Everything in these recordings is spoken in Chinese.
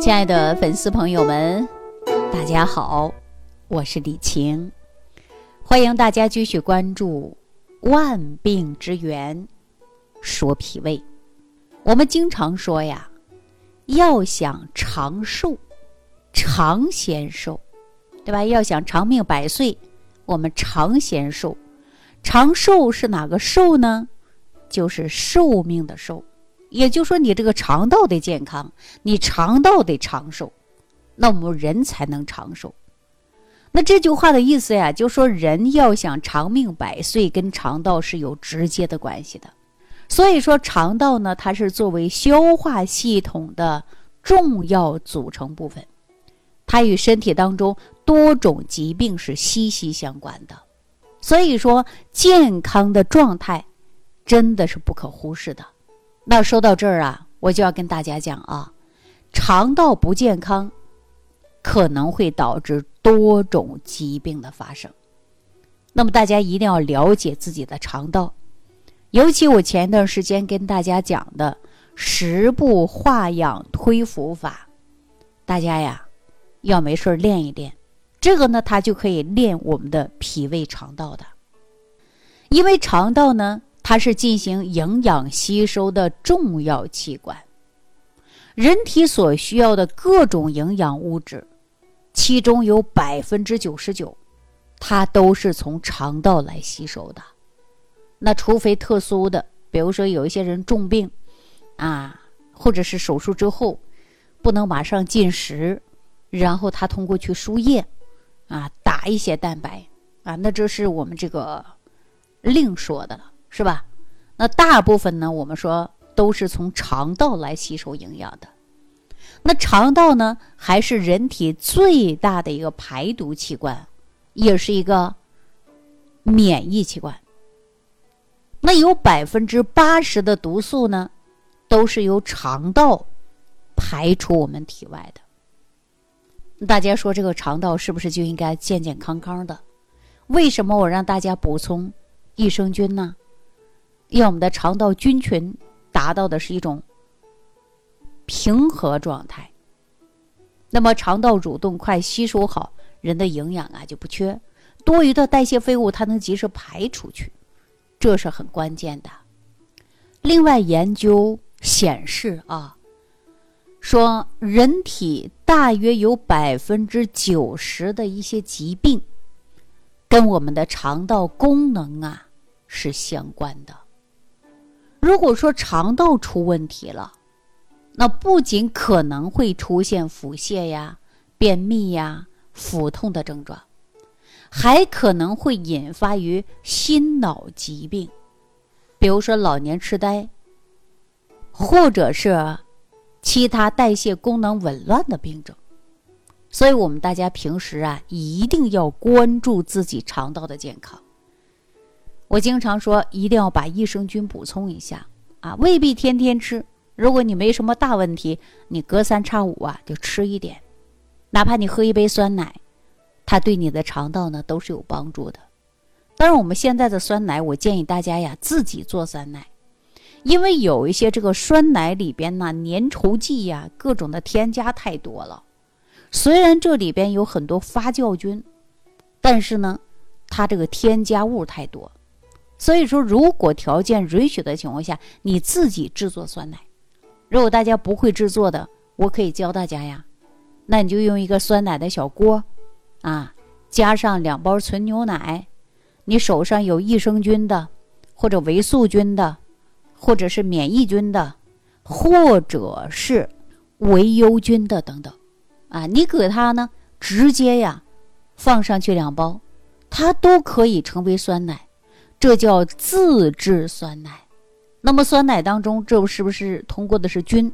亲爱的粉丝朋友们，大家好，我是李晴，欢迎大家继续关注《万病之源说脾胃》。我们经常说呀，要想长寿，长先寿，对吧？要想长命百岁，我们长先寿。长寿是哪个寿呢？就是寿命的寿。也就说，你这个肠道得健康，你肠道得长寿，那我们人才能长寿。那这句话的意思呀，就说人要想长命百岁，跟肠道是有直接的关系的。所以说，肠道呢，它是作为消化系统的重要组成部分，它与身体当中多种疾病是息息相关的。所以说，健康的状态真的是不可忽视的。那说到这儿啊，我就要跟大家讲啊，肠道不健康，可能会导致多种疾病的发生。那么大家一定要了解自己的肠道，尤其我前一段时间跟大家讲的十步化养推腹法，大家呀要没事练一练，这个呢它就可以练我们的脾胃肠道的，因为肠道呢。它是进行营养吸收的重要器官，人体所需要的各种营养物质，其中有百分之九十九，它都是从肠道来吸收的。那除非特殊的，比如说有一些人重病，啊，或者是手术之后不能马上进食，然后他通过去输液，啊，打一些蛋白，啊，那这是我们这个另说的了。是吧？那大部分呢，我们说都是从肠道来吸收营养的。那肠道呢，还是人体最大的一个排毒器官，也是一个免疫器官。那有百分之八十的毒素呢，都是由肠道排出我们体外的。大家说这个肠道是不是就应该健健康康的？为什么我让大家补充益生菌呢？让我们的肠道菌群达到的是一种平和状态，那么肠道蠕动快，吸收好，人的营养啊就不缺，多余的代谢废物它能及时排出去，这是很关键的。另外，研究显示啊，说人体大约有百分之九十的一些疾病跟我们的肠道功能啊是相关的。如果说肠道出问题了，那不仅可能会出现腹泻呀、便秘呀、腹痛的症状，还可能会引发于心脑疾病，比如说老年痴呆，或者是其他代谢功能紊乱的病症。所以，我们大家平时啊，一定要关注自己肠道的健康。我经常说，一定要把益生菌补充一下啊，未必天天吃。如果你没什么大问题，你隔三差五啊就吃一点，哪怕你喝一杯酸奶，它对你的肠道呢都是有帮助的。当然，我们现在的酸奶，我建议大家呀自己做酸奶，因为有一些这个酸奶里边呢粘稠剂呀各种的添加太多了。虽然这里边有很多发酵菌，但是呢，它这个添加物太多。所以说，如果条件允许的情况下，你自己制作酸奶。如果大家不会制作的，我可以教大家呀。那你就用一个酸奶的小锅，啊，加上两包纯牛奶，你手上有益生菌的，或者维素菌的，或者是免疫菌的，或者是维优菌的等等，啊，你给它呢直接呀放上去两包，它都可以成为酸奶。这叫自制酸奶，那么酸奶当中，这是不是通过的是菌？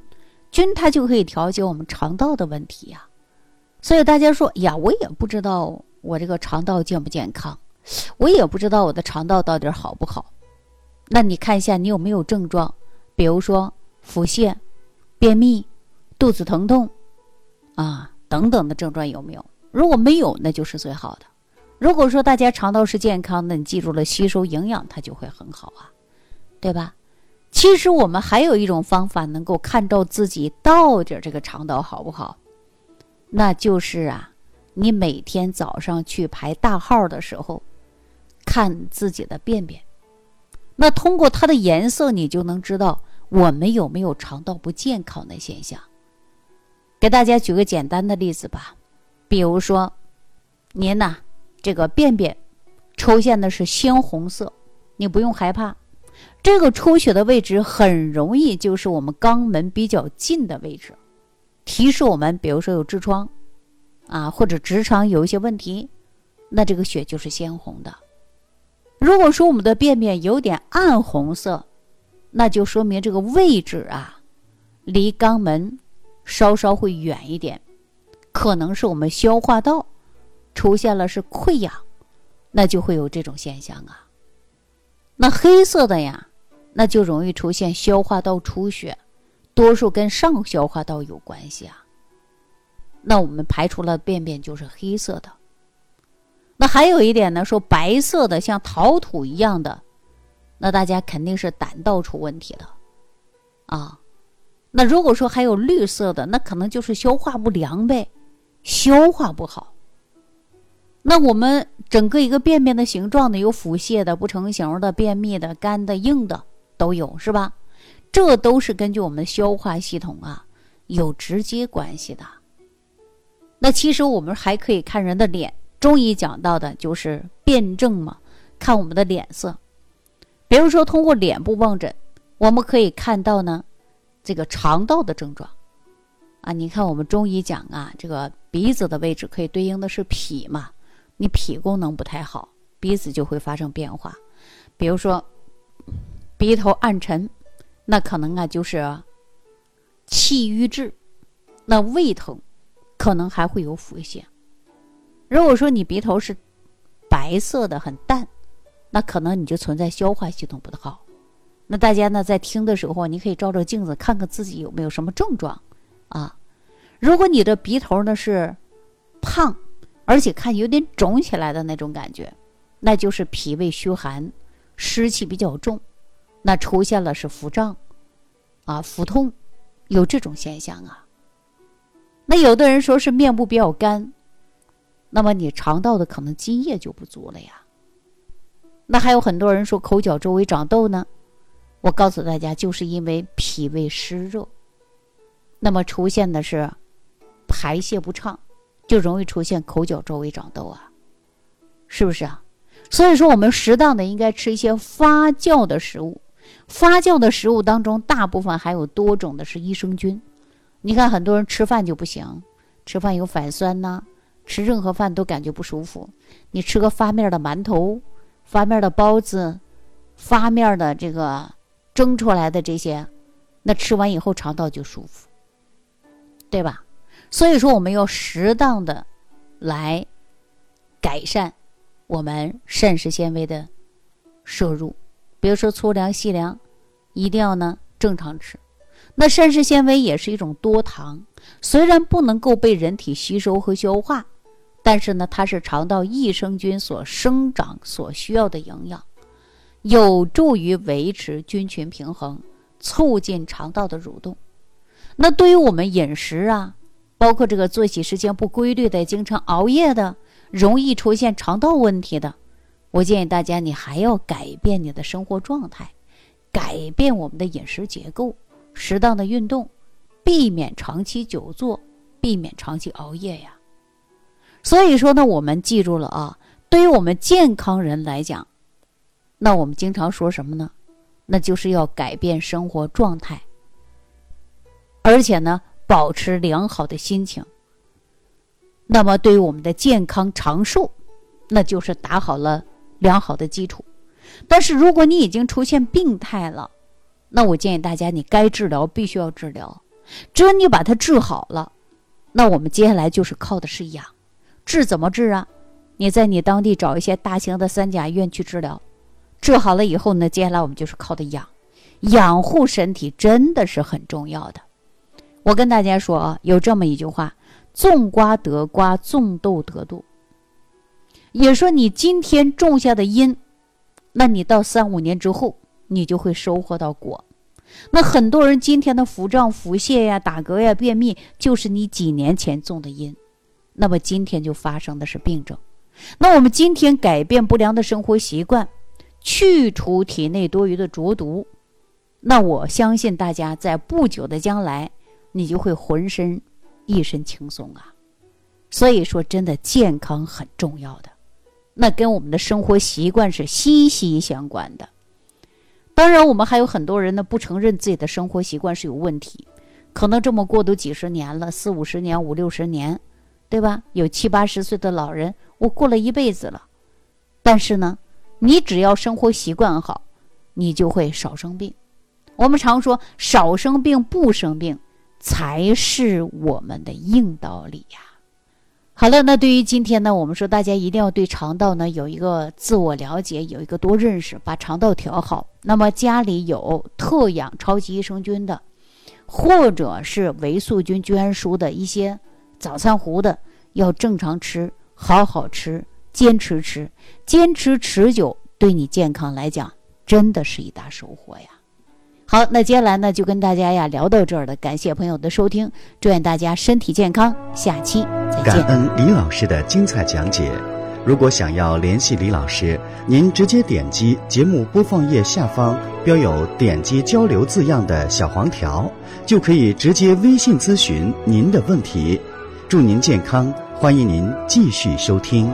菌它就可以调节我们肠道的问题呀。所以大家说呀，我也不知道我这个肠道健不健康，我也不知道我的肠道到底好不好。那你看一下你有没有症状，比如说腹泻、便秘、肚子疼痛啊等等的症状有没有？如果没有，那就是最好的。如果说大家肠道是健康的，你记住了吸收营养，它就会很好啊，对吧？其实我们还有一种方法能够看到自己到底这个肠道好不好，那就是啊，你每天早上去排大号的时候，看自己的便便。那通过它的颜色，你就能知道我们有没有肠道不健康的现象。给大家举个简单的例子吧，比如说，您呐，这个便便出现的是鲜红色，你不用害怕。这个出血的位置很容易就是我们肛门比较近的位置，提示我们，比如说有痔疮，啊，或者直肠有一些问题，那这个血就是鲜红的。如果说我们的便便有点暗红色，那就说明这个位置啊，离肛门稍稍会远一点，可能是我们消化道出现了是溃疡，那就会有这种现象啊。那黑色的呀，那就容易出现消化道出血，多数跟上消化道有关系啊。那我们排出了便便就是黑色的。那还有一点呢，说白色的像陶土一样的，那大家肯定是胆道出问题的，啊，那如果说还有绿色的，那可能就是消化不良呗，消化不好。那我们整个一个便便的形状呢，有腹泻的、不成形的、便秘的、干的、硬的都有，是吧？这都是根据我们的消化系统啊有直接关系的。那其实我们还可以看人的脸。中医讲到的就是辩证嘛，看我们的脸色。比如说，通过脸部望诊，我们可以看到呢，这个肠道的症状。啊，你看我们中医讲啊，这个鼻子的位置可以对应的是脾嘛，你脾功能不太好，鼻子就会发生变化。比如说，鼻头暗沉，那可能啊就是气郁滞，那胃疼，可能还会有腹泻。如果说你鼻头是白色的很淡，那可能你就存在消化系统不太好。那大家呢在听的时候，你可以照照镜子看看自己有没有什么症状啊。如果你的鼻头呢是胖，而且看有点肿起来的那种感觉，那就是脾胃虚寒，湿气比较重，那出现了是腹胀啊、腹痛，有这种现象啊。那有的人说是面部比较干。那么你肠道的可能津液就不足了呀。那还有很多人说口角周围长痘呢，我告诉大家，就是因为脾胃湿热，那么出现的是排泄不畅，就容易出现口角周围长痘啊，是不是啊？所以说，我们适当的应该吃一些发酵的食物，发酵的食物当中大部分还有多种的是益生菌。你看很多人吃饭就不行，吃饭有反酸呐。吃任何饭都感觉不舒服，你吃个发面的馒头、发面的包子、发面的这个蒸出来的这些，那吃完以后肠道就舒服，对吧？所以说我们要适当的来改善我们膳食纤维的摄入，比如说粗粮、细粮，一定要呢正常吃。那膳食纤维也是一种多糖，虽然不能够被人体吸收和消化。但是呢，它是肠道益生菌所生长所需要的营养，有助于维持菌群平衡，促进肠道的蠕动。那对于我们饮食啊，包括这个作息时间不规律的、经常熬夜的、容易出现肠道问题的，我建议大家你还要改变你的生活状态，改变我们的饮食结构，适当的运动，避免长期久坐，避免长期熬夜呀。所以说呢，我们记住了啊。对于我们健康人来讲，那我们经常说什么呢？那就是要改变生活状态，而且呢，保持良好的心情。那么，对于我们的健康长寿，那就是打好了良好的基础。但是，如果你已经出现病态了，那我建议大家，你该治疗必须要治疗。只有你把它治好了，那我们接下来就是靠的是养。治怎么治啊？你在你当地找一些大型的三甲医院去治疗，治好了以后呢，接下来我们就是靠的养，养护身体真的是很重要的。我跟大家说啊，有这么一句话：种瓜得瓜，种豆得豆。也说你今天种下的因，那你到三五年之后，你就会收获到果。那很多人今天的腹胀、腹泻呀、打嗝呀、便秘，就是你几年前种的因，那么今天就发生的是病症。那我们今天改变不良的生活习惯，去除体内多余的浊毒，那我相信大家在不久的将来，你就会浑身一身轻松啊。所以说，真的健康很重要的，那跟我们的生活习惯是息息相关的。当然，我们还有很多人呢，不承认自己的生活习惯是有问题，可能这么过都几十年了，四五十年、五六十年，对吧？有七八十岁的老人，我过了一辈子了，但是呢，你只要生活习惯好，你就会少生病。我们常说，少生病、不生病，才是我们的硬道理呀。好了，那对于今天呢，我们说大家一定要对肠道呢有一个自我了解，有一个多认识，把肠道调好。那么家里有特养超级益生菌的，或者是维素菌、聚氨舒的一些早餐糊的，要正常吃，好好吃，坚持吃，坚持持久，对你健康来讲，真的是一大收获呀。好，那接下来呢，就跟大家呀聊到这儿了。感谢朋友的收听，祝愿大家身体健康，下期再见。感恩李老师的精彩讲解。如果想要联系李老师，您直接点击节目播放页下方标有“点击交流”字样的小黄条，就可以直接微信咨询您的问题。祝您健康，欢迎您继续收听。